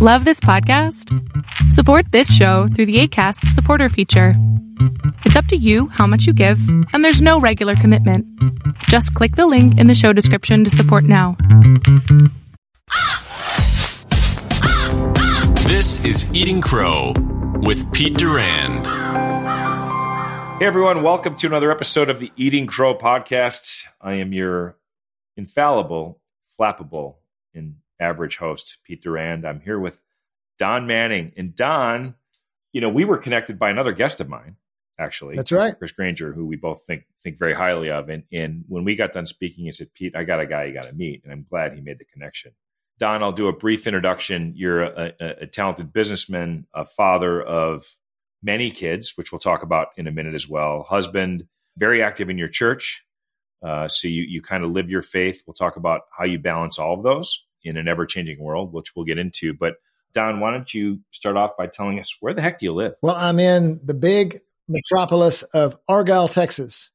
Love this podcast? Support this show through the Acast supporter feature. It's up to you how much you give, and there's no regular commitment. Just click the link in the show description to support now. This is Eating Crow with Pete Durand. Hey everyone, welcome to another episode of the Eating Crow podcast. I am your infallible, flappable, and average host, Pete Durand. I'm here with Don Manning. And Don, you know, we were connected by another guest of mine, actually. That's right. Chris Granger, who we both think think very highly of. And, and when we got done speaking, he said, Pete, I got a guy you got to meet. And I'm glad he made the connection. Don, I'll do a brief introduction. You're a, a, a talented businessman, a father of many kids, which we'll talk about in a minute as well, husband, very active in your church. Uh, so you, you kind of live your faith. We'll talk about how you balance all of those in an ever changing world, which we'll get into. But Don, why don't you start off by telling us where the heck do you live? Well, I'm in the big metropolis of Argyle, Texas.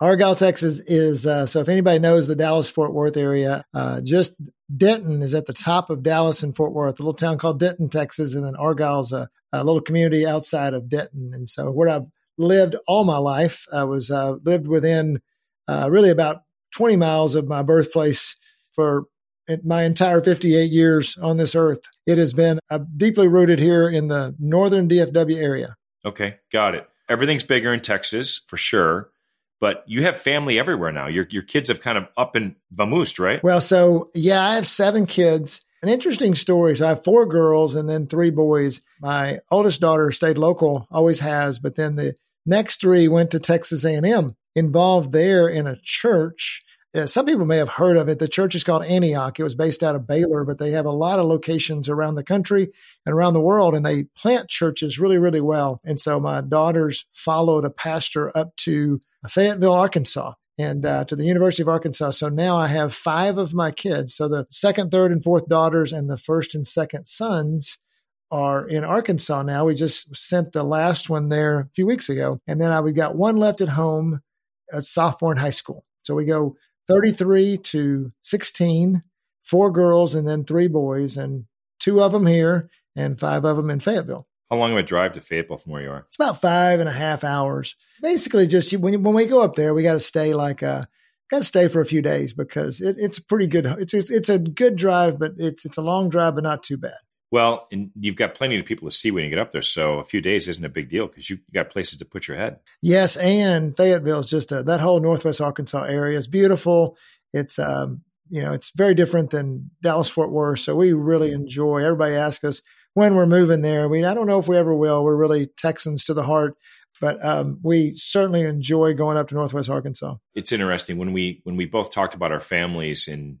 Argyle, Texas is uh, so if anybody knows the Dallas Fort Worth area, uh, just Denton is at the top of Dallas and Fort Worth, a little town called Denton, Texas, and then Argyle's a, a little community outside of Denton. And so where I've lived all my life, I was uh, lived within uh, really about 20 miles of my birthplace for my entire 58 years on this earth. It has been uh, deeply rooted here in the northern DFW area. Okay, got it. Everything's bigger in Texas for sure, but you have family everywhere now. Your your kids have kind of up and vamoosed, right? Well, so yeah, I have seven kids. An interesting story. So I have four girls and then three boys. My oldest daughter stayed local, always has, but then the next three went to Texas A&M, involved there in a church yeah, some people may have heard of it. The church is called Antioch. It was based out of Baylor, but they have a lot of locations around the country and around the world, and they plant churches really, really well. And so my daughters followed a pastor up to Fayetteville, Arkansas, and uh, to the University of Arkansas. So now I have five of my kids. So the second, third, and fourth daughters, and the first and second sons are in Arkansas now. We just sent the last one there a few weeks ago, and then I, we got one left at home, a sophomore in high school. So we go 33 to 16, four girls and then three boys, and two of them here and five of them in Fayetteville. How long of a drive to Fayetteville from where you are? It's about five and a half hours. Basically, just when when we go up there, we got to stay like uh, a got to stay for a few days because it, it's a pretty good. It's it's a good drive, but it's it's a long drive, but not too bad. Well, and you've got plenty of people to see when you get up there, so a few days isn't a big deal because you, you got places to put your head. Yes, and Fayetteville is just a, that whole Northwest Arkansas area is beautiful. It's um, you know, it's very different than Dallas Fort Worth, so we really enjoy. Everybody asks us when we're moving there. We I don't know if we ever will. We're really Texans to the heart, but um, we certainly enjoy going up to Northwest Arkansas. It's interesting when we when we both talked about our families, and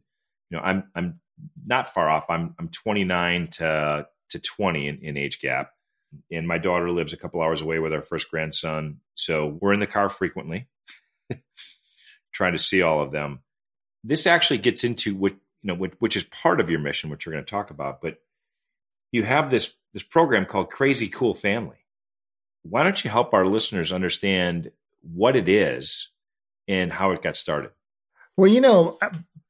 you know, I'm I'm not far off. I'm I'm 29 to to 20 in, in age gap, and my daughter lives a couple hours away with our first grandson. So we're in the car frequently, trying to see all of them. This actually gets into what you know, which, which is part of your mission, which we're going to talk about. But you have this this program called Crazy Cool Family. Why don't you help our listeners understand what it is and how it got started? Well, you know,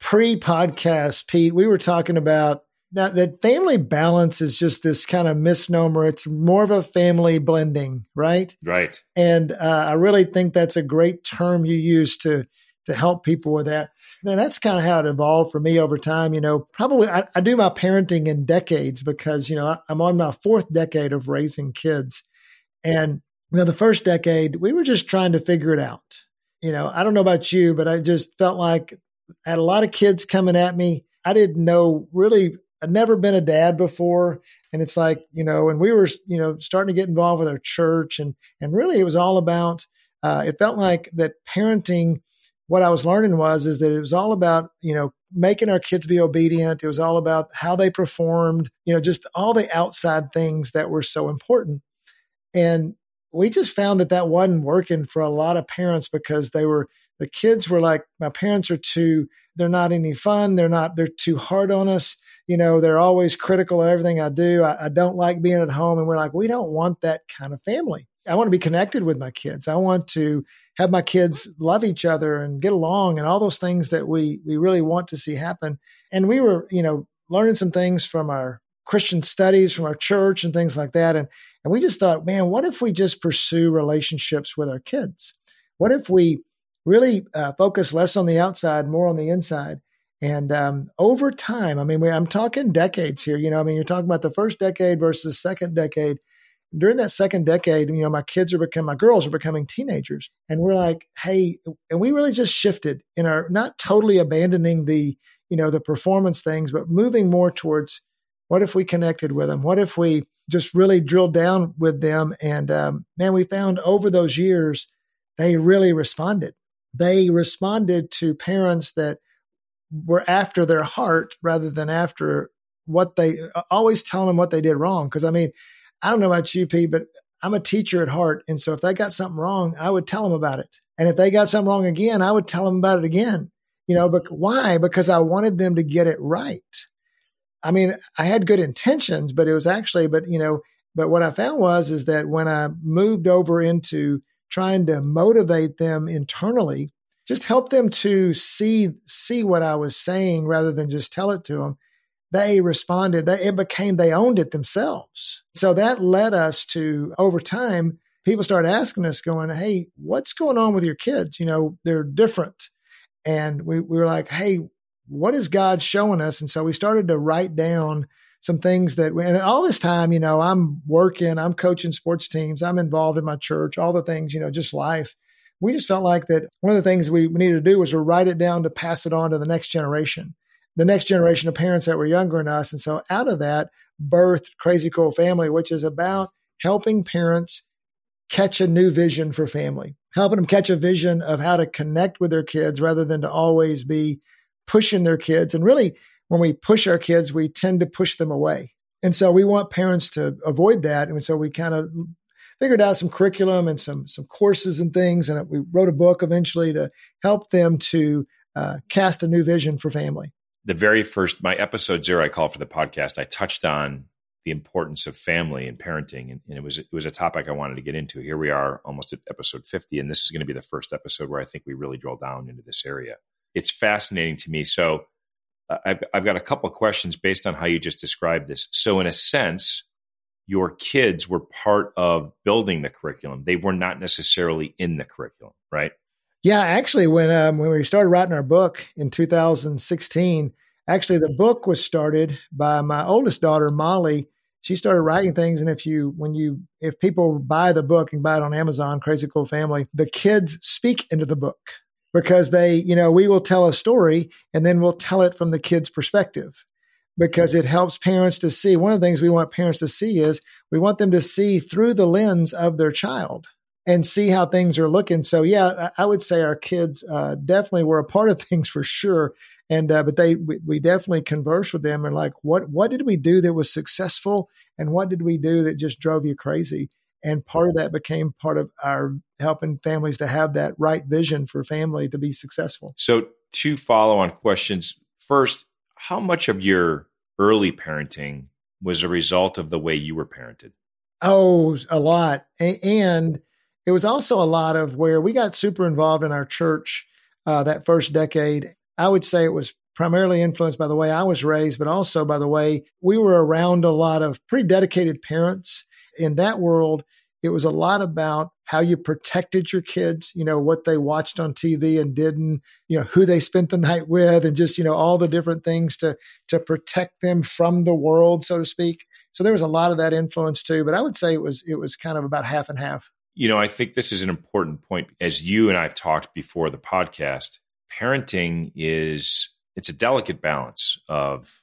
pre podcast, Pete, we were talking about that, that family balance is just this kind of misnomer. It's more of a family blending, right? Right. And uh, I really think that's a great term you use to to help people with that. And that's kind of how it evolved for me over time. You know, probably I, I do my parenting in decades because, you know, I, I'm on my fourth decade of raising kids. And, you know, the first decade, we were just trying to figure it out. You know, I don't know about you, but I just felt like I had a lot of kids coming at me. I didn't know really, I'd never been a dad before. And it's like, you know, and we were, you know, starting to get involved with our church and, and really it was all about, uh, it felt like that parenting, what I was learning was, is that it was all about, you know, making our kids be obedient. It was all about how they performed, you know, just all the outside things that were so important. And we just found that that wasn't working for a lot of parents because they were the kids were like, my parents are too, they're not any fun. They're not, they're too hard on us. You know, they're always critical of everything I do. I, I don't like being at home. And we're like, we don't want that kind of family. I want to be connected with my kids. I want to have my kids love each other and get along and all those things that we we really want to see happen. And we were, you know, learning some things from our Christian studies from our church and things like that. And, and we just thought, man, what if we just pursue relationships with our kids? What if we really uh, focus less on the outside, more on the inside? And um, over time, I mean, we, I'm talking decades here. You know, I mean, you're talking about the first decade versus the second decade. During that second decade, you know, my kids are becoming, my girls are becoming teenagers, and we're like, hey, and we really just shifted in our not totally abandoning the, you know, the performance things, but moving more towards what if we connected with them? What if we just really drilled down with them? And um, man, we found over those years, they really responded. They responded to parents that were after their heart rather than after what they always telling them what they did wrong. Cause I mean, I don't know about you, Pete, but I'm a teacher at heart. And so if they got something wrong, I would tell them about it. And if they got something wrong again, I would tell them about it again. You know, but why? Because I wanted them to get it right. I mean, I had good intentions, but it was actually, but you know, but what I found was is that when I moved over into trying to motivate them internally, just help them to see see what I was saying rather than just tell it to them. They responded. They, it became they owned it themselves. So that led us to over time. People started asking us, going, "Hey, what's going on with your kids? You know, they're different." And we, we were like, "Hey, what is God showing us?" And so we started to write down some things that, and all this time, you know, I'm working, I'm coaching sports teams, I'm involved in my church, all the things, you know, just life we just felt like that one of the things we needed to do was to write it down to pass it on to the next generation, the next generation of parents that were younger than us. And so out of that birthed Crazy Cool Family, which is about helping parents catch a new vision for family, helping them catch a vision of how to connect with their kids rather than to always be pushing their kids. And really, when we push our kids, we tend to push them away. And so we want parents to avoid that. And so we kind of figured out some curriculum and some some courses and things, and we wrote a book eventually to help them to uh, cast a new vision for family. The very first, my episode zero, I call for the podcast. I touched on the importance of family and parenting, and, and, it was it was a topic I wanted to get into. Here we are, almost at episode fifty, and this is going to be the first episode where I think we really drill down into this area. It's fascinating to me. So, I've, I've got a couple questions based on how you just described this. So, in a sense, your kids were part of building the curriculum. They were not necessarily in the curriculum, right? Yeah, actually, when um, when we started writing our book in 2016, actually the book was started by my oldest daughter, Molly. She started writing things, and if you when you if people buy the book and buy it on Amazon, Crazy Cool Family, the kids speak into the book because they, you know, we will tell a story and then we'll tell it from the kids' perspective because it helps parents to see. One of the things we want parents to see is we want them to see through the lens of their child and see how things are looking. So yeah, I would say our kids uh, definitely were a part of things for sure. And uh, but they we, we, definitely converse with them and like what what did we do that was successful and what did we do that just drove you crazy? And part of that became part of our helping families to have that right vision for family to be successful. So two follow on questions. First, how much of your early parenting was a result of the way you were parented? Oh, a lot. And it was also a lot of where we got super involved in our church uh, that first decade. I would say it was primarily influenced by the way I was raised, but also by the way we were around a lot of pretty dedicated parents in that world it was a lot about how you protected your kids, you know, what they watched on TV and didn't, you know, who they spent the night with and just, you know, all the different things to to protect them from the world, so to speak. So there was a lot of that influence too, but I would say it was it was kind of about half and half. You know, I think this is an important point as you and I've talked before the podcast. Parenting is it's a delicate balance of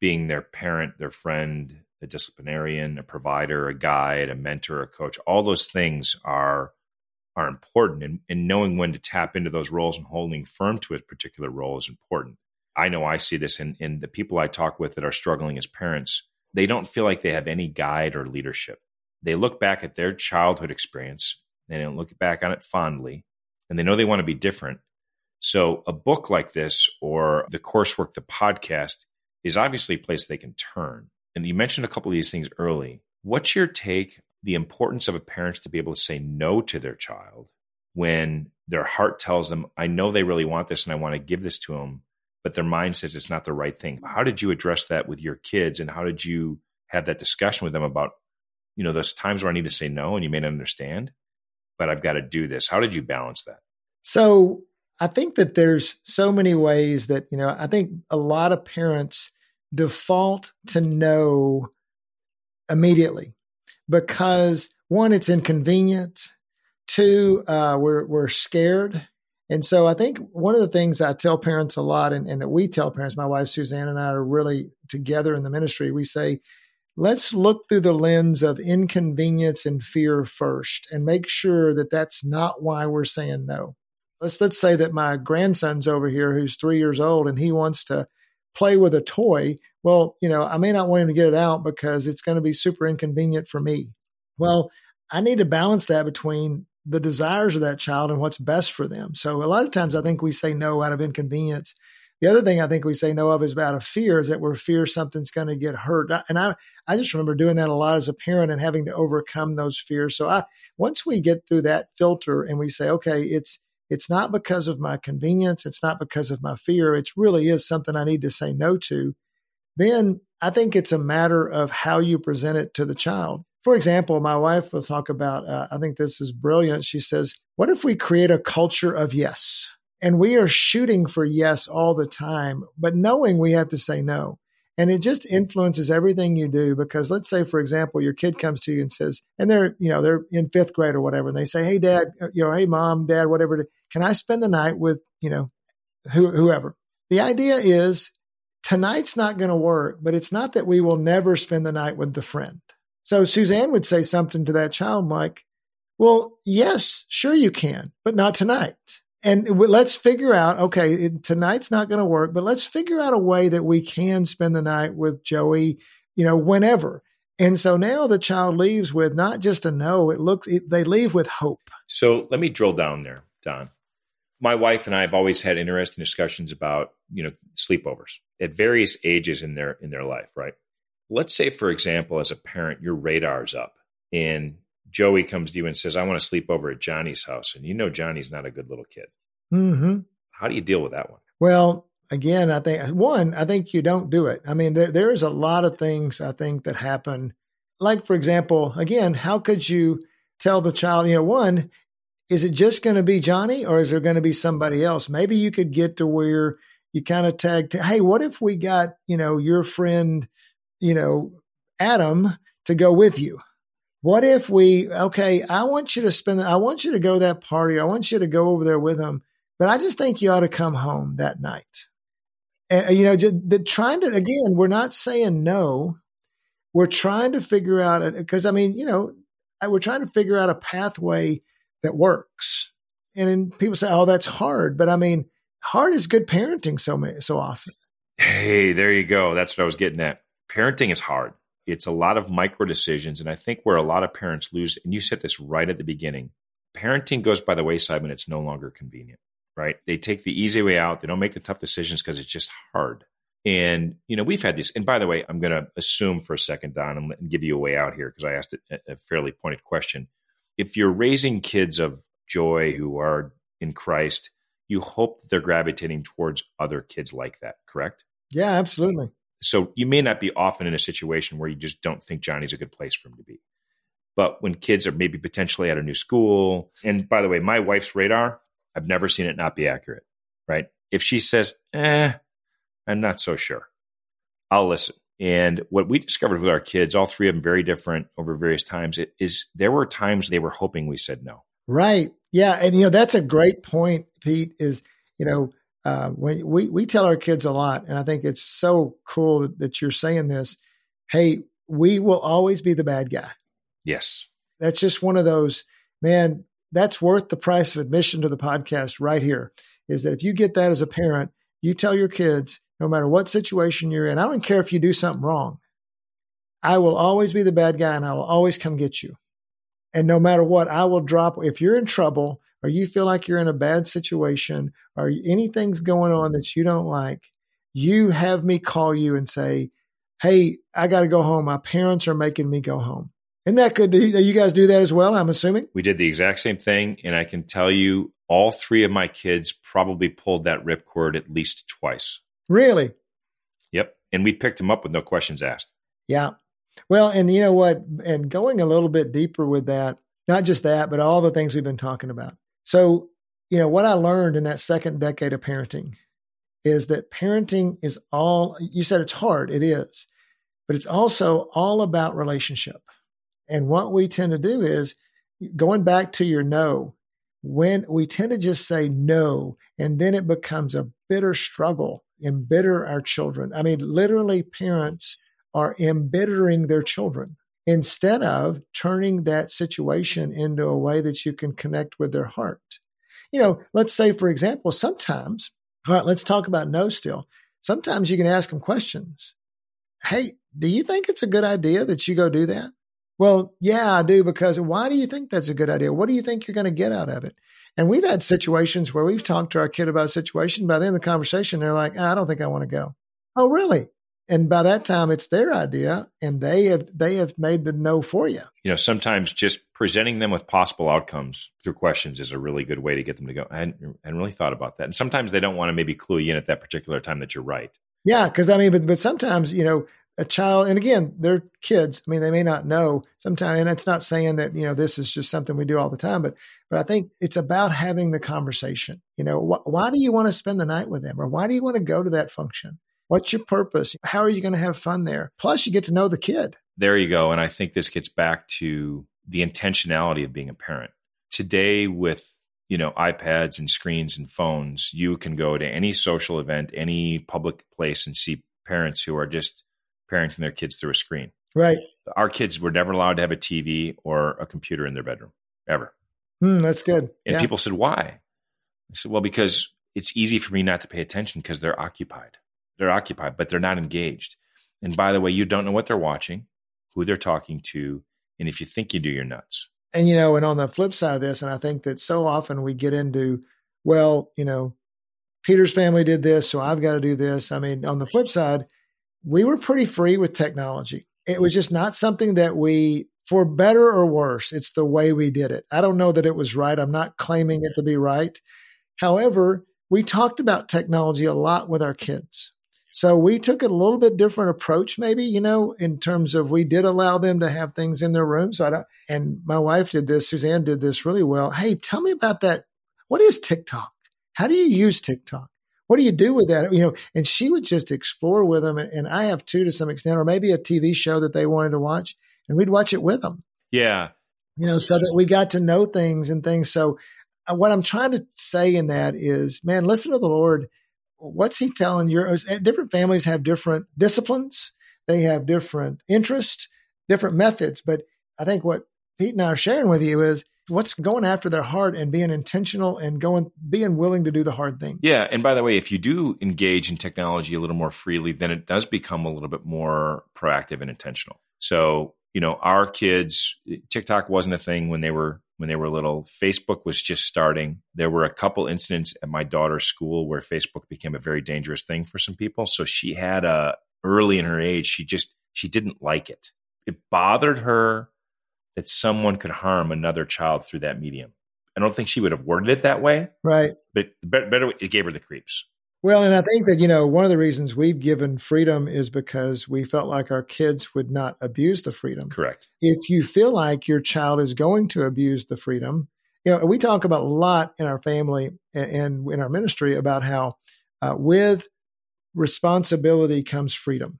being their parent, their friend, a disciplinarian, a provider, a guide, a mentor, a coach. All those things are are important, and, and knowing when to tap into those roles and holding firm to a particular role is important. I know I see this in, in the people I talk with that are struggling as parents. They don't feel like they have any guide or leadership. They look back at their childhood experience, they don't look back on it fondly, and they know they want to be different. So, a book like this or the coursework, the podcast, is obviously a place they can turn and you mentioned a couple of these things early. What's your take the importance of a parent to be able to say no to their child when their heart tells them, I know they really want this and I want to give this to them, but their mind says it's not the right thing. How did you address that with your kids and how did you have that discussion with them about, you know, those times where I need to say no and you may not understand, but I've got to do this. How did you balance that? So I think that there's so many ways that, you know, I think a lot of parents default to no immediately because one, it's inconvenient. Two, uh, we're, we're scared and so I think one of the things I tell parents a lot, and, and that we tell parents, my wife Suzanne and I are really together in the ministry, we say, let's look through the lens of inconvenience and fear first and make sure that that's not why we're saying no. Let's let's say that my grandson's over here who's 3 years old and he wants to play with a toy. Well, you know, I may not want him to get it out because it's going to be super inconvenient for me. Well, I need to balance that between the desires of that child and what's best for them. So a lot of times I think we say no out of inconvenience. The other thing I think we say no of is out of fear is that we're fear something's going to get hurt. And I, I just remember doing that a lot as a parent and having to overcome those fears. So I, once we get through that filter and we say, okay, it's, it's not because of my convenience. It's not because of my fear. It really is something I need to say no to. Then I think it's a matter of how you present it to the child for example, my wife will talk about, uh, I think this is brilliant. She says, What if we create a culture of yes? And we are shooting for yes all the time, but knowing we have to say no. And it just influences everything you do because let's say, for example, your kid comes to you and says, and they're, you know, they're in fifth grade or whatever, and they say, Hey, dad, uh, you know, hey, mom, dad, whatever, can I spend the night with, you know, whoever? The idea is tonight's not going to work, but it's not that we will never spend the night with the friend. So Suzanne would say something to that child like, well, yes, sure you can, but not tonight. And let's figure out, okay, tonight's not going to work, but let's figure out a way that we can spend the night with Joey, you know, whenever. And so now the child leaves with not just a no, it looks, it, they leave with hope. So let me drill down there, Don. My wife and I have always had interesting discussions about, you know, sleepovers at various ages in their in their life, right? let's say, for example, as a parent, your radar's up and Joey comes to you and says, I want to sleep over at Johnny's house. And you know Johnny's not a good little kid. Mm-hmm. How do you deal with that one? Well, again, I think one, I think you don't do it. I mean, there there is a lot of things I think that happen. Like, for example, again, how could you tell the child, you know, one, is it just going to be Johnny or is there going to be somebody else? Maybe you could get to where you kind of tag, to, hey, what if we got, you know, your friend you know, Adam to go with you. What if we, okay, I want you to spend, I want you to go that party. I want you to go over there with him, but I just think you ought to come home that night. And, you know, just the, trying to, again, we're not saying no. We're trying to figure out, because I mean, you know, we're trying to figure out a pathway that works. And then people say, oh, that's hard. But I mean, hard is good parenting so many, so often. Hey, there you go. That's what I was getting at parenting is hard. It's a lot of micro decisions. And I think where a lot of parents lose, and you said this right at the beginning, parenting goes by the wayside when it's no longer convenient, right? They take the easy way out. They don't make the tough decisions because it's just hard. And, you know, we've had these. And by the way, I'm going to assume for a second, Don, and, give you a way out here because I asked a, a fairly pointed question. If you're raising kids of joy who are in Christ, you hope that they're gravitating towards other kids like that, correct? Yeah, absolutely. So you may not be often in a situation where you just don't think Johnny's a good place for him to be. But when kids are maybe potentially at a new school, and by the way, my wife's radar, I've never seen it not be accurate, right? If she says, eh, I'm not so sure, I'll listen. And what we discovered with our kids, all three of them very different over various times, is there were times they were hoping we said no. Right. Yeah. And, you know, that's a great point, Pete, is, you know, uh, when we we tell our kids a lot, and I think it's so cool that, that you're saying this. Hey, we will always be the bad guy. Yes, that's just one of those. Man, that's worth the price of admission to the podcast right here. Is that if you get that as a parent, you tell your kids, no matter what situation you're in, I don't care if you do something wrong. I will always be the bad guy, and I will always come get you. And no matter what, I will drop. If you're in trouble, or you feel like you're in a bad situation or anything's going on that you don't like, you have me call you and say, Hey, I got to go home. My parents are making me go home. Isn't that good? You guys do that as well, I'm assuming? We did the exact same thing. And I can tell you, all three of my kids probably pulled that ripcord at least twice. Really? Yep. And we picked him up with no questions asked. Yeah. Well, and you know what? And going a little bit deeper with that, not just that, but all the things we've been talking about. So, you know, what I learned in that second decade of parenting is that parenting is all, you said it's hard, it is, but it's also all about relationship. And what we tend to do is going back to your no, when we tend to just say no, and then it becomes a bitter struggle, embitter our children. I mean, literally, parents are embittering their children instead of turning that situation into a way that you can connect with their heart. You know, let's say, for example, sometimes, all right, let's talk about no still. Sometimes you can ask them questions. Hey, do you think it's a good idea that you go do that? Well, yeah, I do because why do you think that's a good idea? What do you think you're going to get out of it? And we've had situations where we've talked to our kid about a situation. By the end of the conversation, they're like, ah, I don't think I want to go. Oh, really? and by that time it's their idea and they have they have made the no for you you know sometimes just presenting them with possible outcomes through questions is a really good way to get them to go i hadn't, I hadn't really thought about that and sometimes they don't want to maybe clue you in at that particular time that you're right yeah because i mean but but sometimes you know a child and again they're kids i mean they may not know sometimes and it's not saying that you know this is just something we do all the time but but i think it's about having the conversation you know wh- why do you want to spend the night with them or why do you want to go to that function What's your purpose? How are you going to have fun there? Plus, you get to know the kid. There you go. And I think this gets back to the intentionality of being a parent. Today, with you know iPads and screens and phones, you can go to any social event, any public place, and see parents who are just parenting their kids through a screen. Right. Our kids were never allowed to have a TV or a computer in their bedroom ever. Mm, that's good. And yeah. people said, "Why?" I said, "Well, because it's easy for me not to pay attention because they're occupied." they're occupied, but they're not engaged. And by the way, you don't know what they're watching, who they're talking to, and if you think you do, you're nuts. And you know, and on the flip side of this, and I think that so often we get into, well, you know, Peter's family did this, so I've got to do this. I mean, on the flip side, we were pretty free with technology. It was just not something that we, for better or worse, it's the way we did it. I don't know that it was right. I'm not claiming it to be right. However, we talked about technology a lot with our kids. So we took a little bit different approach, maybe, you know, in terms of we did allow them to have things in their room. So I don't, and my wife did this, Suzanne did this really well. Hey, tell me about that. What is TikTok? How do you use TikTok? What do you do with that? You know, and she would just explore with them. And I have too to some extent, or maybe a TV show that they wanted to watch, and we'd watch it with them. Yeah. You know, so that we got to know things and things. So uh, what I'm trying to say in that is, man, listen to the Lord what's he telling you? Eh, different families have different disciplines, they have different interests, different methods. But I think what Pete and I are sharing with you is what's going after their heart and being intentional and going being willing to do the hard thing. Yeah, and by the way, if you do engage in technology a little more freely, then it does become a little bit more proactive and intentional. So, you know, our kids TikTok wasn't a thing when they were when they were little. Facebook was just starting. There were a couple incidents at my daughter's school where Facebook became a very dangerous thing for some people. So she had a early in her age, she just she didn't like it. It bothered her that someone could harm another child through that medium. I don't think she would have worded it that way. Right. But better, it gave her the creeps. Well, and I think that, you know, one of the reasons we've given freedom is because we felt like our kids would not abuse the freedom. Correct. If you feel like your child is going to abuse the freedom, you know, we talk about a lot in our family and in our ministry about how uh, with responsibility comes freedom.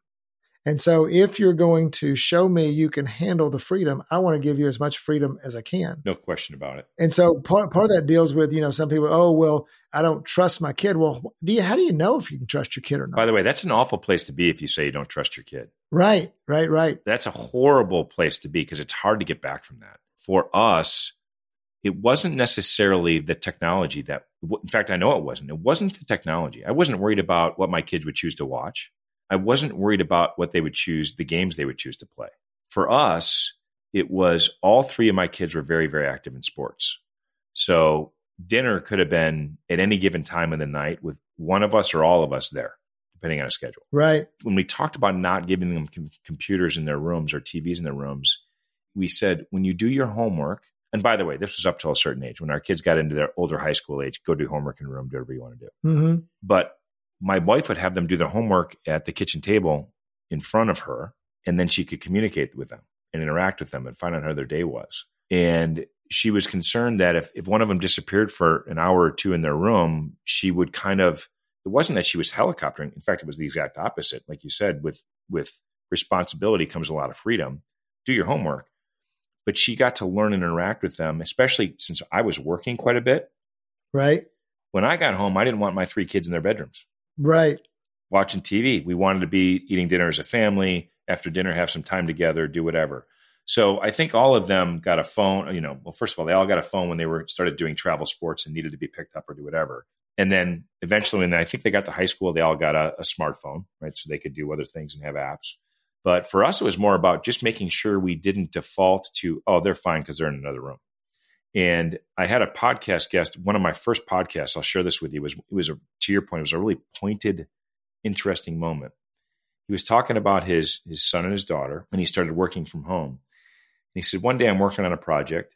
And so if you're going to show me you can handle the freedom, I want to give you as much freedom as I can. No question about it. And so part, part of that deals with, you know, some people, oh, well, I don't trust my kid. Well, do you, how do you know if you can trust your kid or not? By the way, that's an awful place to be if you say you don't trust your kid. Right, right, right. That's a horrible place to be because it's hard to get back from that. For us, it wasn't necessarily the technology that, in fact, I know it wasn't. It wasn't the technology. I wasn't worried about what my kids would choose to watch. I wasn't worried about what they would choose, the games they would choose to play. For us, it was all three of my kids were very, very active in sports. So dinner could have been at any given time of the night with one of us or all of us there, depending on a schedule. Right. When we talked about not giving them com- computers in their rooms or TVs in their rooms, we said, when you do your homework, and by the way, this was up till a certain age. When our kids got into their older high school age, go do homework in the room, do whatever you want to do. Mm-hmm. But my wife would have them do their homework at the kitchen table in front of her, and then she could communicate with them and interact with them and find out how their day was. And she was concerned that if, if one of them disappeared for an hour or two in their room, she would kind of it wasn't that she was helicoptering. In fact, it was the exact opposite. Like you said, with with responsibility comes a lot of freedom. Do your homework. But she got to learn and interact with them, especially since I was working quite a bit. Right. When I got home, I didn't want my three kids in their bedrooms. Right. Watching TV. We wanted to be eating dinner as a family. After dinner, have some time together, do whatever. So I think all of them got a phone. You know, well, first of all, they all got a phone when they were started doing travel sports and needed to be picked up or do whatever. And then eventually, when I think they got to high school, they all got a, a smartphone, right? So they could do other things and have apps. But for us, it was more about just making sure we didn't default to, oh, they're fine because they're in another room. And I had a podcast guest, one of my first podcasts, I'll share this with you, was it was a, to your point, it was a really pointed, interesting moment. He was talking about his his son and his daughter, and he started working from home. And he said, One day I'm working on a project,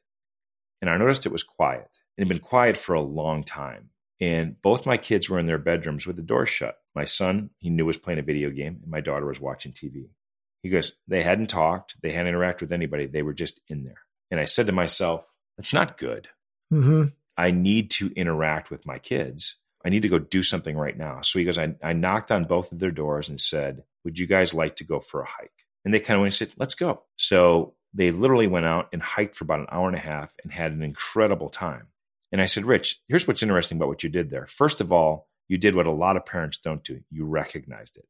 and I noticed it was quiet. It had been quiet for a long time. And both my kids were in their bedrooms with the door shut. My son, he knew was playing a video game, and my daughter was watching TV. He goes, they hadn't talked, they hadn't interacted with anybody, they were just in there. And I said to myself, that's not good. Mm-hmm. I need to interact with my kids. I need to go do something right now. So he goes, I, I knocked on both of their doors and said, Would you guys like to go for a hike? And they kind of went and said, Let's go. So they literally went out and hiked for about an hour and a half and had an incredible time. And I said, Rich, here's what's interesting about what you did there. First of all, you did what a lot of parents don't do. You recognized it,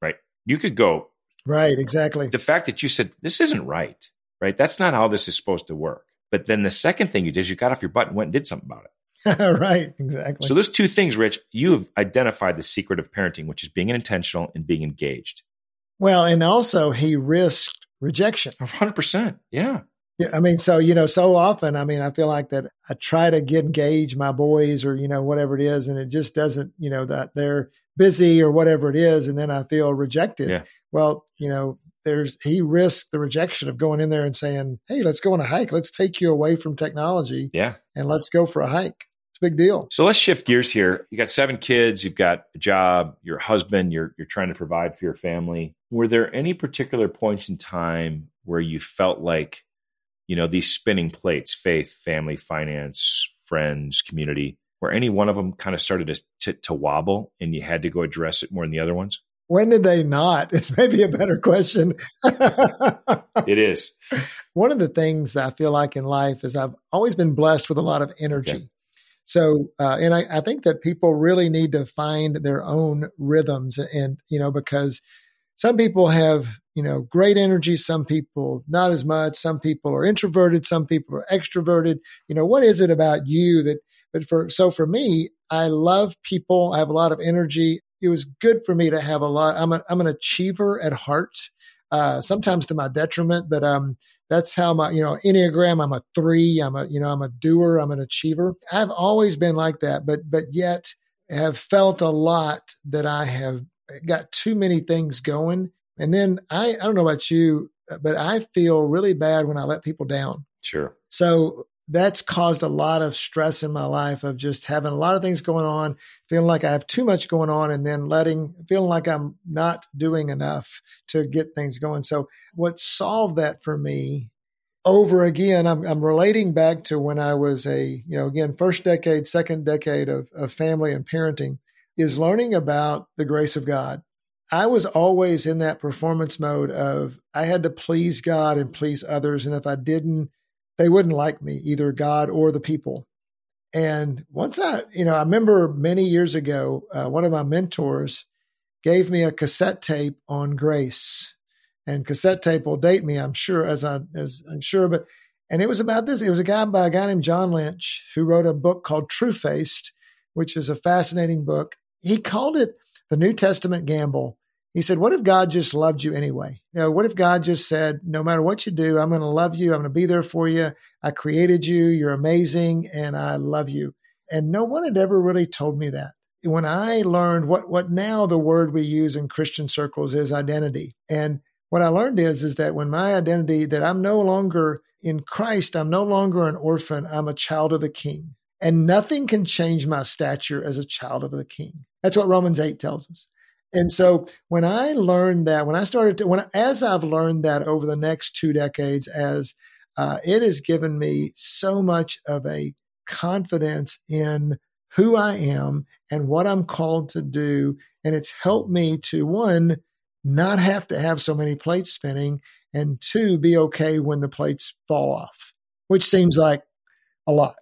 right? You could go. Right, exactly. The fact that you said, this isn't right, right? That's not how this is supposed to work. But then the second thing you did is you got off your butt and went and did something about it. right, exactly. So those two things, Rich, you have identified the secret of parenting, which is being intentional and being engaged. Well, and also he risked rejection. 100%. Yeah. Yeah, I mean, so you know, so often, I mean, I feel like that I try to get engage my boys or you know whatever it is, and it just doesn't, you know, that they're busy or whatever it is, and then I feel rejected. Yeah. Well, you know, there's he risked the rejection of going in there and saying, "Hey, let's go on a hike. Let's take you away from technology. Yeah, and let's go for a hike." It's a big deal. So let's shift gears here. You got seven kids. You've got a job. You're husband. You're you're trying to provide for your family. Were there any particular points in time where you felt like you know, these spinning plates, faith, family, finance, friends, community, where any one of them kind of started to, to, to wobble and you had to go address it more than the other ones? When did they not? It's maybe a better question. it is. One of the things I feel like in life is I've always been blessed with a lot of energy. Okay. So, uh, and I, I think that people really need to find their own rhythms and, you know, because some people have you know, great energy. Some people not as much. Some people are introverted. Some people are extroverted. You know, what is it about you that, but for, so for me, I love people. I have a lot of energy. It was good for me to have a lot. I'm a, I'm an achiever at heart. Uh, sometimes to my detriment, but um, that's how my you know enneagram. I'm a three. I'm a you know I'm a doer. I'm an achiever. I've always been like that, but but yet have felt a lot that I have got too many things going and then I, I don't know about you, but I feel really bad when I let people down. Sure. So that's caused a lot of stress in my life of just having a lot of things going on, feeling like I have too much going on, and then letting, feeling like I'm not doing enough to get things going. So, what solved that for me over again, I'm, I'm relating back to when I was a, you know, again, first decade, second decade of, of family and parenting, is learning about the grace of God I was always in that performance mode of I had to please God and please others. And if I didn't, they wouldn't like me, either God or the people. And once I, you know, I remember many years ago, uh, one of my mentors gave me a cassette tape on grace. And cassette tape will date me, I'm sure, as I as I'm sure, but and it was about this. It was a guy by a guy named John Lynch who wrote a book called True Truefaced, which is a fascinating book. He called it the New Testament gamble. He said, What if God just loved you anyway? You know, what if God just said, No matter what you do, I'm going to love you. I'm going to be there for you. I created you. You're amazing. And I love you. And no one had ever really told me that. When I learned what, what now the word we use in Christian circles is identity. And what I learned is, is that when my identity, that I'm no longer in Christ, I'm no longer an orphan, I'm a child of the king. and nothing can change my stature as a child of the king. That's what Romans 8 tells us. And so when I learned that, when I started to, when, as I've learned that over the next two decades, as uh, it has given me so much of a confidence in who I am and what I'm called to do. And it's helped me to one, not have to have so many plates spinning, and two, be okay when the plates fall off, which seems like a lot.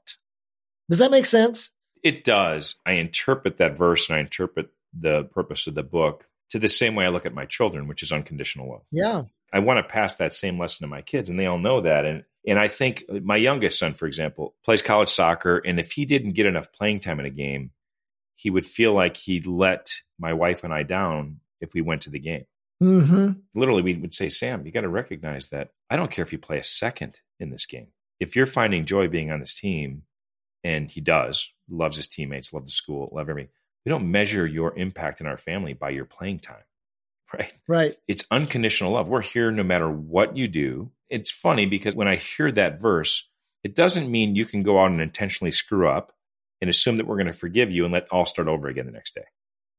Does that make sense? It does. I interpret that verse and I interpret the purpose of the book to the same way I look at my children, which is unconditional love. Yeah. I want to pass that same lesson to my kids, and they all know that. And and I think my youngest son, for example, plays college soccer, and if he didn't get enough playing time in a game, he would feel like he'd let my wife and I down if we went to the game. Mm-hmm. Literally, we would say, Sam, you got to recognize that I don't care if you play a second in this game. If you're finding joy being on this team, and he does, loves his teammates, love the school, love everything. We don't measure your impact in our family by your playing time, right? Right. It's unconditional love. We're here no matter what you do. It's funny because when I hear that verse, it doesn't mean you can go out and intentionally screw up and assume that we're going to forgive you and let all start over again the next day.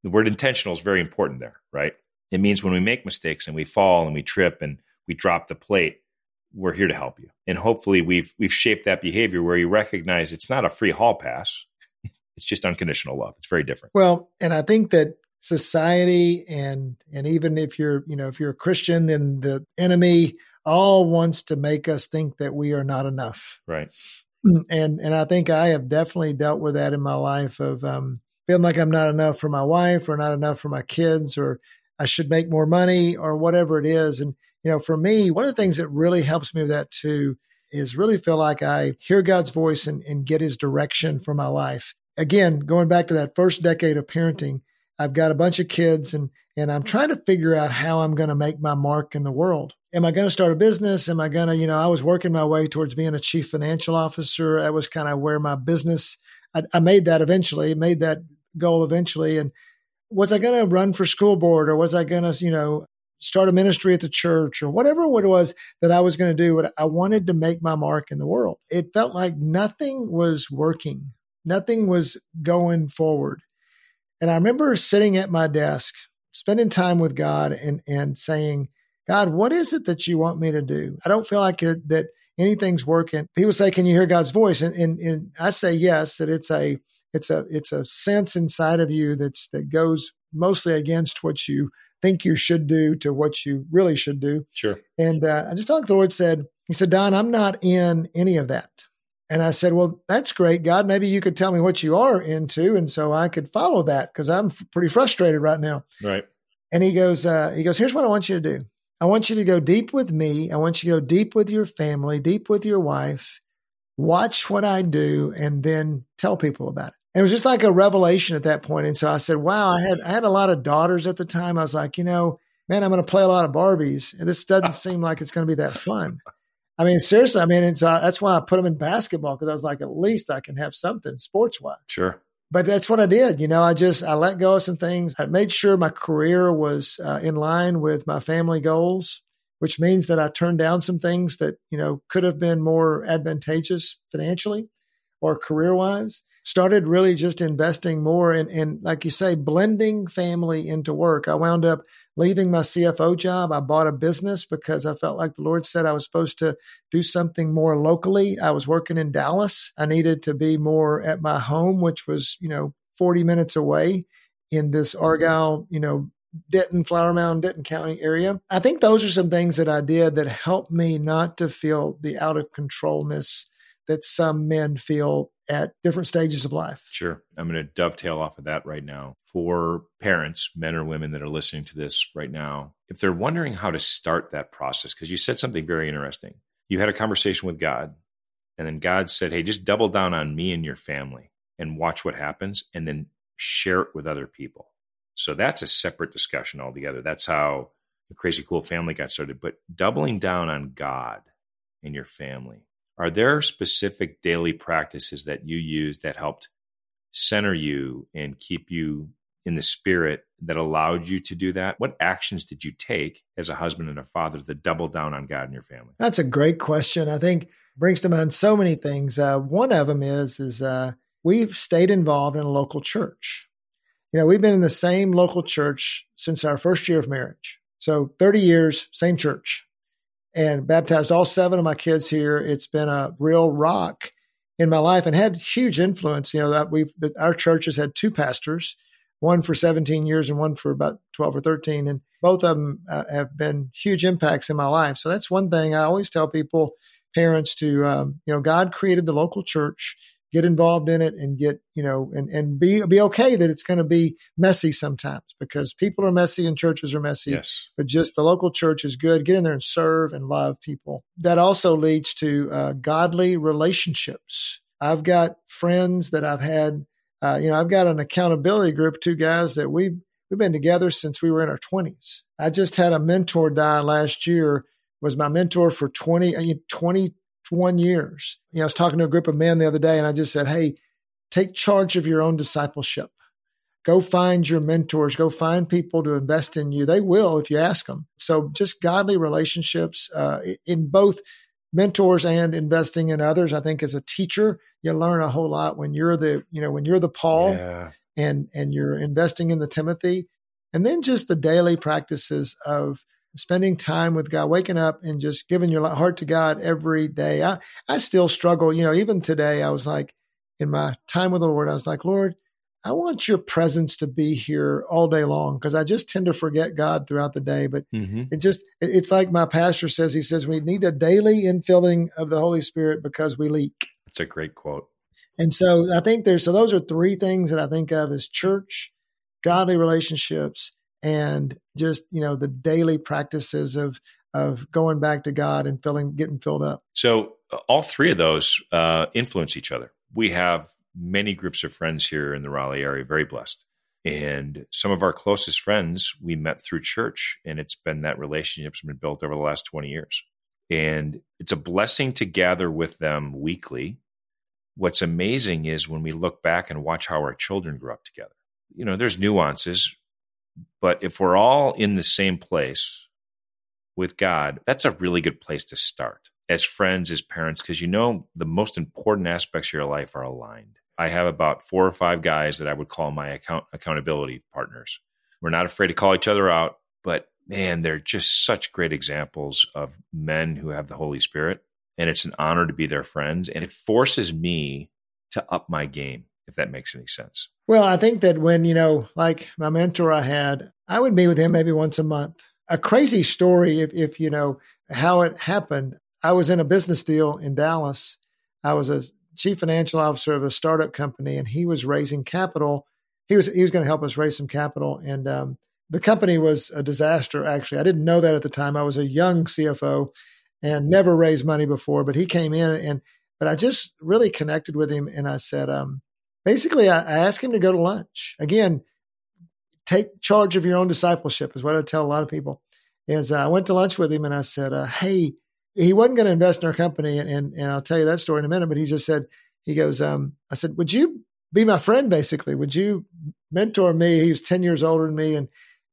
The word intentional is very important there, right? It means when we make mistakes and we fall and we trip and we drop the plate, we're here to help you. And hopefully we've we've shaped that behavior where you recognize it's not a free hall pass. It's just unconditional love. It's very different. Well, and I think that society and and even if you're, you know, if you're a Christian, then the enemy all wants to make us think that we are not enough. Right. And and I think I have definitely dealt with that in my life of um feeling like I'm not enough for my wife or not enough for my kids or I should make more money or whatever it is. And you know, for me, one of the things that really helps me with that too is really feel like I hear God's voice and, and get his direction for my life. Again, going back to that first decade of parenting, I've got a bunch of kids and and I'm trying to figure out how I'm going to make my mark in the world. Am I going to start a business? Am I going to, you know, I was working my way towards being a chief financial officer. That was kind of where my business, I, I made that eventually, made that goal eventually. And was I going to run for school board or was I going to, you know, start a ministry at the church or whatever it was that I was going to do. I wanted to make my mark in the world. It felt like nothing was working. Nothing was going forward. And I remember sitting at my desk, spending time with God and, and saying, God, what is it that you want me to do? I don't feel like it, that anything's working. People say, can you hear God's voice? And, and, and I say, yes, that it's a, it's a, it's a sense inside of you that's, that goes mostly against what you think you should do to what you really should do. Sure. And uh, I just felt like the Lord said, He said, Don, I'm not in any of that. And I said, Well, that's great, God. Maybe you could tell me what you are into. And so I could follow that because I'm f- pretty frustrated right now. Right. And he goes, uh, he goes, here's what I want you to do. I want you to go deep with me. I want you to go deep with your family, deep with your wife. Watch what I do and then tell people about it. And it was just like a revelation at that point. And so I said, wow, I had, I had a lot of daughters at the time. I was like, you know, man, I'm going to play a lot of Barbies. And this doesn't seem like it's going to be that fun. I mean, seriously, I mean, it's, uh, that's why I put them in basketball because I was like, at least I can have something sports wise. Sure. But that's what I did. You know, I just, I let go of some things. I made sure my career was uh, in line with my family goals, which means that I turned down some things that, you know, could have been more advantageous financially or career wise started really just investing more in, in, like you say, blending family into work. I wound up leaving my CFO job. I bought a business because I felt like the Lord said I was supposed to do something more locally. I was working in Dallas. I needed to be more at my home, which was, you know, 40 minutes away in this Argyle, you know, Denton, Flower Mound, Denton County area. I think those are some things that I did that helped me not to feel the out of controlness that some men feel at different stages of life. Sure. I'm going to dovetail off of that right now. For parents, men or women that are listening to this right now, if they're wondering how to start that process, because you said something very interesting. You had a conversation with God, and then God said, Hey, just double down on me and your family and watch what happens, and then share it with other people. So that's a separate discussion altogether. That's how the Crazy Cool family got started. But doubling down on God and your family are there specific daily practices that you use that helped center you and keep you in the spirit that allowed you to do that? What actions did you take as a husband and a father to double down on God and your family? That's a great question. I think brings to mind so many things. Uh, one of them is is uh, we've stayed involved in a local church. You know, we've been in the same local church since our first year of marriage. So 30 years, same church, and baptized all seven of my kids here. It's been a real rock in my life and had huge influence. You know, that we've, that our church has had two pastors, one for 17 years and one for about 12 or 13. And both of them uh, have been huge impacts in my life. So that's one thing I always tell people, parents to, um, you know, God created the local church get involved in it and get you know and and be be okay that it's going to be messy sometimes because people are messy and churches are messy yes. but just the local church is good. Get in there and serve and love people. That also leads to uh, godly relationships. I've got friends that i've had uh, you know i've got an accountability group two guys that we we've been together since we were in our 20s i just had a mentor die last year was my mentor for 20 uh, 20 one years. You know, I was talking to a group of men the other day and I just said, Hey, take charge of your own discipleship. Go find your mentors. Go find people to invest in you. They will if you ask them. So just godly relationships uh, in both mentors and investing in others. I think as a teacher, you learn a whole lot when you're the, you know, when you're the Paul yeah. and, and you're investing in the Timothy and then just the daily practices of spending time with God, waking up and just giving your heart to God every day. I, I still struggle. You know, even today, I was like, in my time with the Lord, I was like, Lord, I want your presence to be here all day long because I just tend to forget God throughout the day. But mm-hmm. it just, it's like my pastor says, he says, we need a daily infilling of the Holy Spirit because we leak. That's a great quote. And so I think there's, so those are three things that I think of as church, godly relationships, and just you know the daily practices of of going back to God and filling getting filled up. So uh, all three of those uh, influence each other. We have many groups of friends here in the Raleigh area, very blessed. And some of our closest friends we met through church, and it's been that relationship's been built over the last 20 years. And it's a blessing to gather with them weekly. What's amazing is when we look back and watch how our children grew up together. You know, there's nuances. But if we're all in the same place with God, that's a really good place to start as friends, as parents, because you know the most important aspects of your life are aligned. I have about four or five guys that I would call my account accountability partners. We're not afraid to call each other out, but man, they're just such great examples of men who have the Holy Spirit. And it's an honor to be their friends. And it forces me to up my game if that makes any sense. Well, I think that when, you know, like my mentor I had, I would meet with him maybe once a month. A crazy story, if, if you know how it happened. I was in a business deal in Dallas. I was a chief financial officer of a startup company, and he was raising capital. He was he was going to help us raise some capital, and um, the company was a disaster. Actually, I didn't know that at the time. I was a young CFO and never raised money before. But he came in, and but I just really connected with him, and I said, um, basically, I, I asked him to go to lunch. Again, take charge of your own discipleship is what I tell a lot of people. Is uh, I went to lunch with him and I said, uh, "Hey, he wasn't going to invest in our company, and, and, and I'll tell you that story in a minute." But he just said, he goes, um, "I said, would you be my friend? Basically, would you mentor me?" He was ten years older than me, and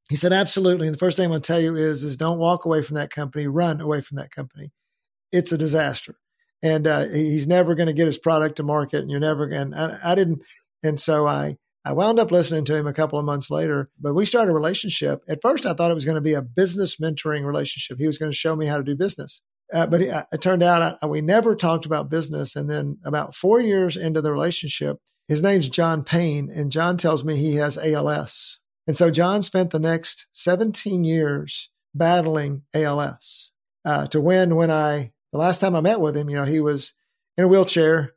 he said, "Absolutely." And the first thing I'm going to tell you is, is don't walk away from that company. Run away from that company. It's a disaster and uh, he's never going to get his product to market, and you're never going. I, I didn't, and so I I wound up listening to him a couple of months later. But we started a relationship. At first, I thought it was going to be a business mentoring relationship. He was going to show me how to do business. Uh, but it, it, turned out I, we never talked about business. And then about four years into the relationship, his name's John Payne, and John tells me he has ALS. And so John spent the next 17 years battling ALS uh, to win when I the last time I met with him, you know, he was in a wheelchair,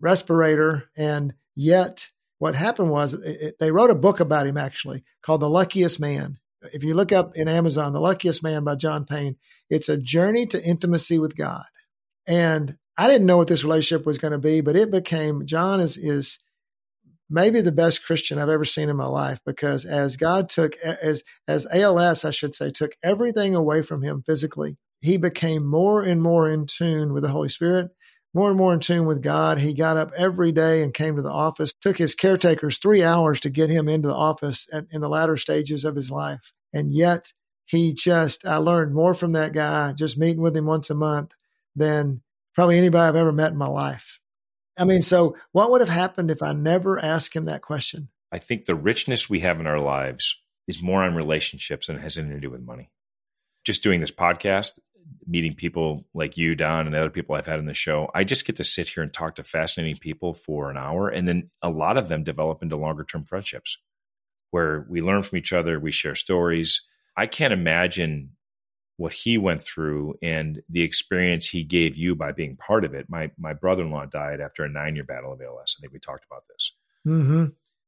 respirator, and yet what happened was it, it, they wrote a book about him actually called The Luckiest Man. If you look up in Amazon, The Luckiest Man by John Payne, it's a journey to intimacy with God. And I didn't know what this relationship was going to be, but it became John is is maybe the best Christian I've ever seen in my life because as God took as as ALS I should say took everything away from him physically he became more and more in tune with the Holy Spirit, more and more in tune with God. He got up every day and came to the office, took his caretakers three hours to get him into the office at, in the latter stages of his life. And yet he just, I learned more from that guy just meeting with him once a month than probably anybody I've ever met in my life. I mean, so what would have happened if I never asked him that question? I think the richness we have in our lives is more on relationships than it has anything to do with money. Just doing this podcast, meeting people like you, Don, and the other people I've had in the show, I just get to sit here and talk to fascinating people for an hour. And then a lot of them develop into longer term friendships where we learn from each other, we share stories. I can't imagine what he went through and the experience he gave you by being part of it. My my brother in law died after a nine year battle of ALS. I think we talked about this. Mm-hmm.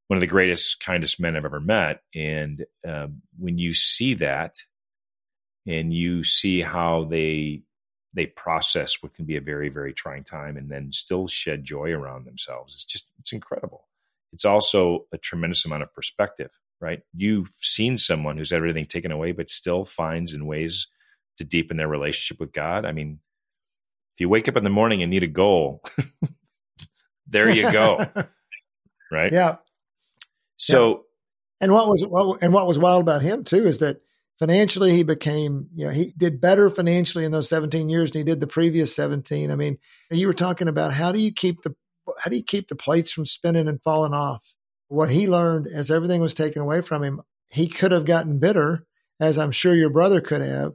One of the greatest, kindest men I've ever met. And um, when you see that, and you see how they they process what can be a very very trying time, and then still shed joy around themselves, it's just it's incredible. It's also a tremendous amount of perspective right? You've seen someone who's had everything taken away, but still finds in ways to deepen their relationship with God. I mean, if you wake up in the morning and need a goal, there you go. right? Yeah. So yeah. and what was what, and what was wild about him too is that financially he became, you know, he did better financially in those 17 years than he did the previous 17. I mean, you were talking about how do you keep the how do you keep the plates from spinning and falling off? What he learned as everything was taken away from him, he could have gotten bitter, as I'm sure your brother could have,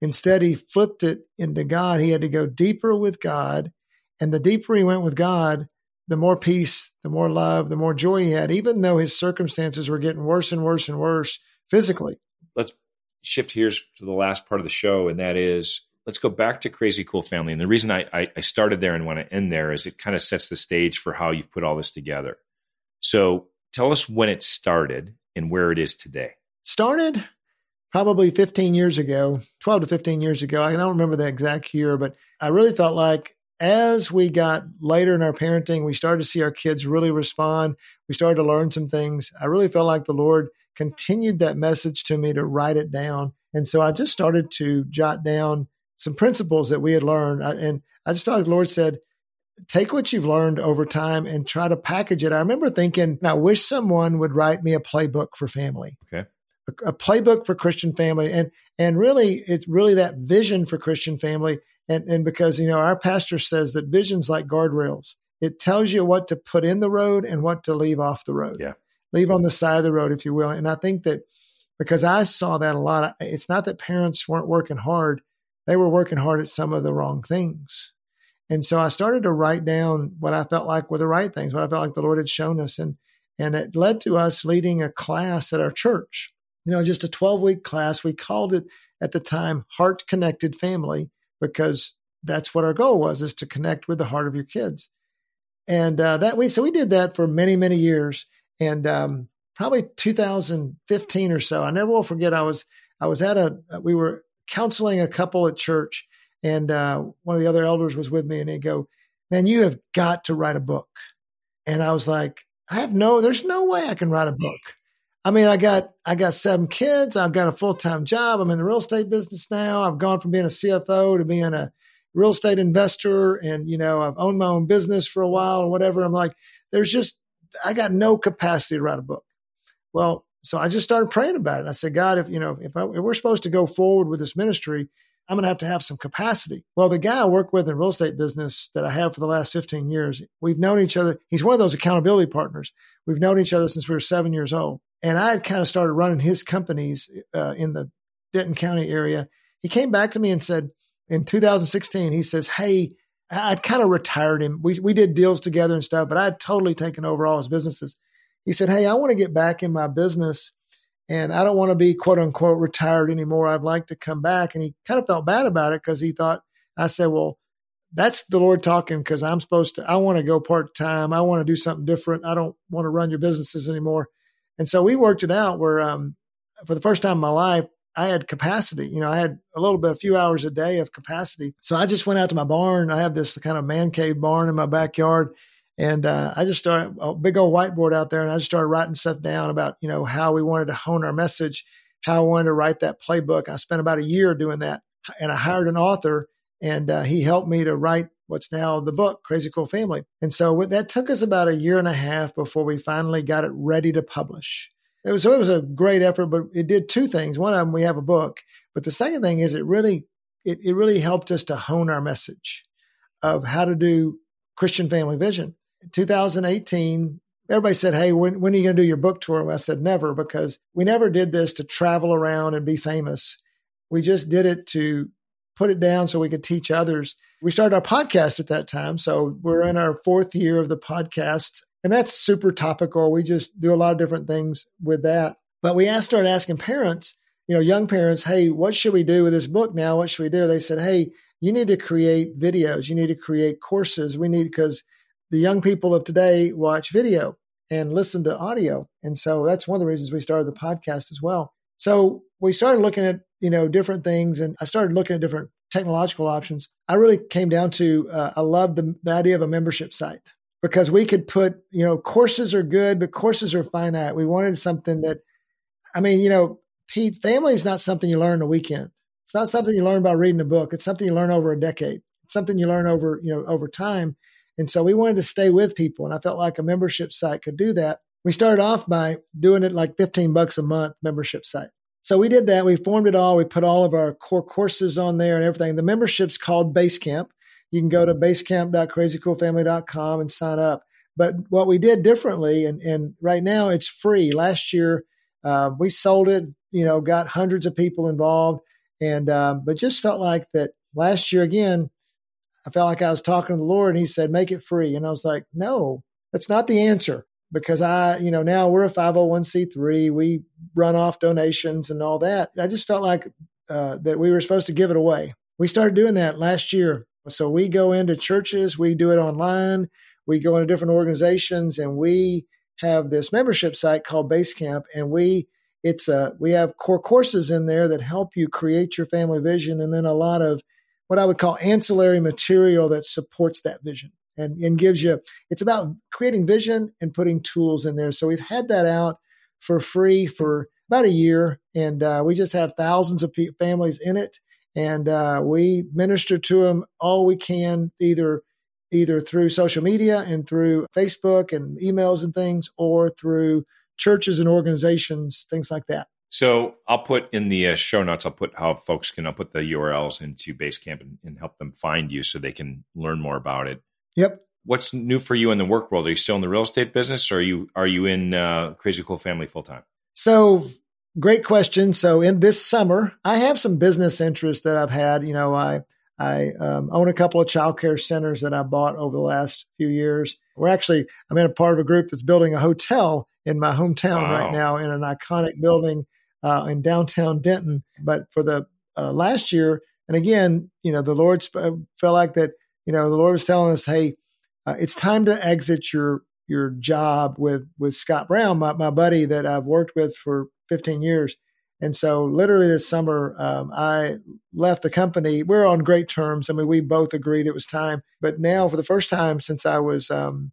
Instead, he flipped it into God. He had to go deeper with God. And the deeper he went with God, the more peace, the more love, the more joy he had, even though his circumstances were getting worse and worse and worse physically. Shift gears to the last part of the show, and that is let's go back to Crazy Cool Family. And the reason I, I started there and want to end there is it kind of sets the stage for how you've put all this together. So tell us when it started and where it is today. Started probably 15 years ago, 12 to 15 years ago. I don't remember the exact year, but I really felt like as we got later in our parenting, we started to see our kids really respond. We started to learn some things. I really felt like the Lord continued that message to me to write it down. And so I just started to jot down some principles that we had learned. And I just felt like the Lord said, take what you've learned over time and try to package it. I remember thinking, I wish someone would write me a playbook for family. Okay a, playbook for Christian family, and and really, it's really that vision for Christian family. And and because you know our pastor says that vision's like guardrails. It tells you what to put in the road and what to leave off the road. Yeah, leave on the side of the road, if you will. And I think that because I saw that a lot. It's not that parents weren't working hard; they were working hard at some of the wrong things. And so I started to write down what I felt like were the right things, what I felt like the Lord had shown us. And, and it led to us leading a class at our church you know, just a 12 week class. We called it at the time Heart Connected Family because that's what our goal was is to connect with the heart of your kids. And uh, that we, so we did that for many, many years. And um, probably 2015 or so, I never will forget. I was, I was at a, we were counseling a couple at church and uh, one of the other elders was with me and they go, man, you have got to write a book. And I was like, I have no, there's no way I can write a book. I mean, I got I got seven kids. I've got a full time job. I'm in the real estate business now. I've gone from being a CFO to being a real estate investor, and you know, I've owned my own business for a while or whatever. I'm like, there's just I got no capacity to write a book. Well, so I just started praying about it. I said, God, if you know, if, I, if we're supposed to go forward with this ministry, I'm going to have to have some capacity. Well, the guy I work with in real estate business that I have for the last 15 years, we've known each other. He's one of those accountability partners. We've known each other since we were seven years old. And I had kind of started running his companies uh, in the Denton County area. He came back to me and said in 2016, he says, Hey, I'd kind of retired him. We, we did deals together and stuff, but I had totally taken over all his businesses. He said, Hey, I want to get back in my business and I don't want to be quote unquote retired anymore. I'd like to come back. And he kind of felt bad about it because he thought, I said, Well, that's the Lord talking because I'm supposed to, I want to go part time. I want to do something different. I don't want to run your businesses anymore. And so we worked it out where, um, for the first time in my life, I had capacity. You know, I had a little bit, a few hours a day of capacity. So I just went out to my barn. I have this kind of man cave barn in my backyard. And uh, I just started a big old whiteboard out there and I just started writing stuff down about, you know, how we wanted to hone our message, how I wanted to write that playbook. I spent about a year doing that. And I hired an author and uh, he helped me to write what's now the book, Crazy Cool Family. And so that took us about a year and a half before we finally got it ready to publish. It was, so it was a great effort, but it did two things. One of them, we have a book, but the second thing is it really, it, it really helped us to hone our message of how to do Christian Family Vision. 2018, everybody said, Hey, when, when are you going to do your book tour? And I said, Never, because we never did this to travel around and be famous. We just did it to put it down so we could teach others. We started our podcast at that time. So we're in our fourth year of the podcast, and that's super topical. We just do a lot of different things with that. But we asked, started asking parents, you know, young parents, hey, what should we do with this book now? What should we do? They said, hey, you need to create videos. You need to create courses. We need, because the young people of today watch video and listen to audio. And so that's one of the reasons we started the podcast as well. So we started looking at, you know, different things and I started looking at different technological options. I really came down to, uh, I love the, the idea of a membership site because we could put, you know, courses are good, but courses are finite. We wanted something that, I mean, you know, Pete, family is not something you learn a weekend. It's not something you learn by reading a book. It's something you learn over a decade. It's something you learn over, you know, over time. And so we wanted to stay with people. And I felt like a membership site could do that. We started off by doing it like 15 bucks a month membership site. So we did that. We formed it all. We put all of our core courses on there and everything. The membership's called Basecamp. You can go to basecamp.crazycoolfamily.com and sign up. But what we did differently, and, and right now it's free. Last year, uh, we sold it, you know, got hundreds of people involved. And, um, but just felt like that last year again, I felt like I was talking to the Lord and he said, make it free. And I was like, no, that's not the answer because I, you know, now we're a 501c3. We run off donations and all that. I just felt like uh, that we were supposed to give it away. We started doing that last year. So we go into churches, we do it online, we go into different organizations, and we have this membership site called Basecamp, and we it's a we have core courses in there that help you create your family vision, and then a lot of what I would call ancillary material that supports that vision and, and gives you it's about creating vision and putting tools in there. So we've had that out for free for about a year, and uh, we just have thousands of pe- families in it, and uh, we minister to them all we can, either either through social media and through Facebook and emails and things, or through churches and organizations, things like that. So I'll put in the uh, show notes. I'll put how folks can. I'll put the URLs into Basecamp and, and help them find you so they can learn more about it. Yep. What's new for you in the work world? Are you still in the real estate business, or are you are you in uh, Crazy Cool Family full time? So great question. So in this summer, I have some business interests that I've had. You know, I I um, own a couple of childcare centers that I bought over the last few years. We're actually I'm in a part of a group that's building a hotel in my hometown wow. right now in an iconic building uh, in downtown Denton. But for the uh, last year, and again, you know, the Lord sp- uh, felt like that. You know, the Lord was telling us, "Hey, uh, it's time to exit your your job with with Scott Brown, my, my buddy that I've worked with for 15 years." And so, literally this summer, um, I left the company. We're on great terms. I mean, we both agreed it was time. But now, for the first time since I was, um,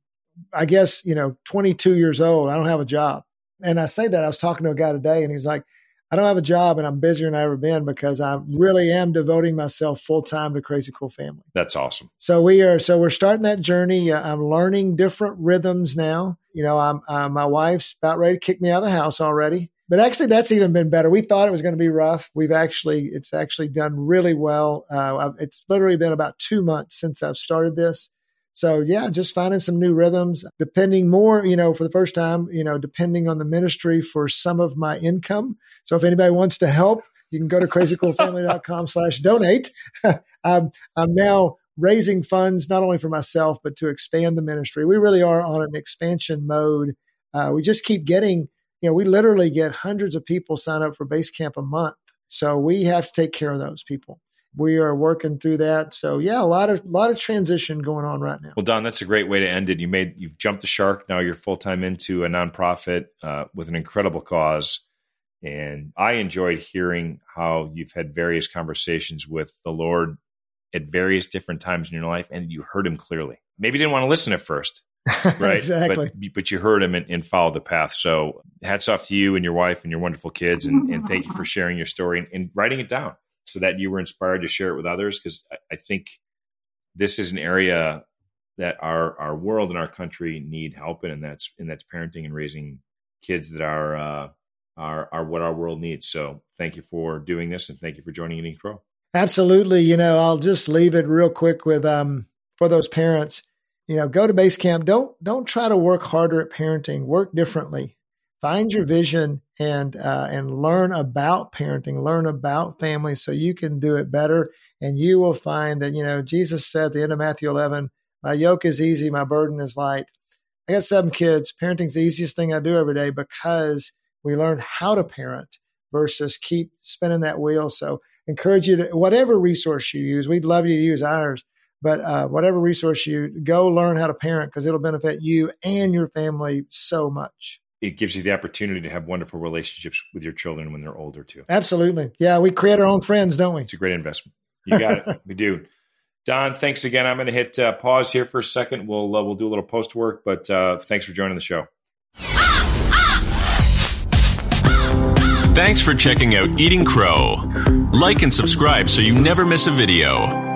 I guess, you know, 22 years old, I don't have a job. And I say that I was talking to a guy today, and he's like, I don't have a job and I'm busier than I ever been because I really am devoting myself full time to Crazy Cool Family. That's awesome. So we are, so we're starting that journey. Uh, I'm learning different rhythms now. You know, I'm, uh, my wife's about ready to kick me out of the house already, but actually that's even been better. We thought it was going to be rough. We've actually, it's actually done really well. Uh, it's literally been about two months since I've started this. So yeah, just finding some new rhythms, depending more, you know, for the first time, you know, depending on the ministry for some of my income. So if anybody wants to help, you can go to crazycoolfamily.com slash donate. I'm, I'm now raising funds not only for myself, but to expand the ministry. We really are on an expansion mode. Uh, we just keep getting, you know, we literally get hundreds of people sign up for Basecamp a month. So we have to take care of those people we are working through that. So yeah, a lot of a lot of transition going on right now. Well, Don, that's a great way to end it. You made you've jumped the shark. Now you're full time into a nonprofit uh, with an incredible cause, and I enjoyed hearing how you've had various conversations with the Lord at various different times in your life, and you heard Him clearly. Maybe you didn't want to listen at first. right exactly but, but, you heard him and, and, followed the path so hats off to you and your wife and your wonderful kids and, and thank you for sharing your story and, and writing it down so that you were inspired to share it with others? Because I, I think this is an area that our our world and our country need help in, and that's and that's parenting and raising kids that are uh, are are what our world needs. So thank you for doing this, and thank you for joining Eating Crow. Absolutely. You know, I'll just leave it real quick with um for those parents. You know, go to base camp. Don't don't try to work harder at parenting. Work differently. Find your vision and uh, and learn about parenting. Learn about family so you can do it better. And you will find that you know Jesus said at the end of Matthew 11, "My yoke is easy, my burden is light." I got seven kids. Parenting's the easiest thing I do every day because we learn how to parent versus keep spinning that wheel. So encourage you to whatever resource you use. We'd love you to use ours but uh, whatever resource you go learn how to parent because it'll benefit you and your family so much. It gives you the opportunity to have wonderful relationships with your children when they're older too. Absolutely. Yeah, we create our own friends, don't we? It's a great investment. You got it. we do. Don, thanks again. I'm going to hit uh, pause here for a second. We'll uh, we'll do a little post work, but uh, thanks for joining the show. Thanks for checking out Eating Crow. Like and subscribe so you never miss a video.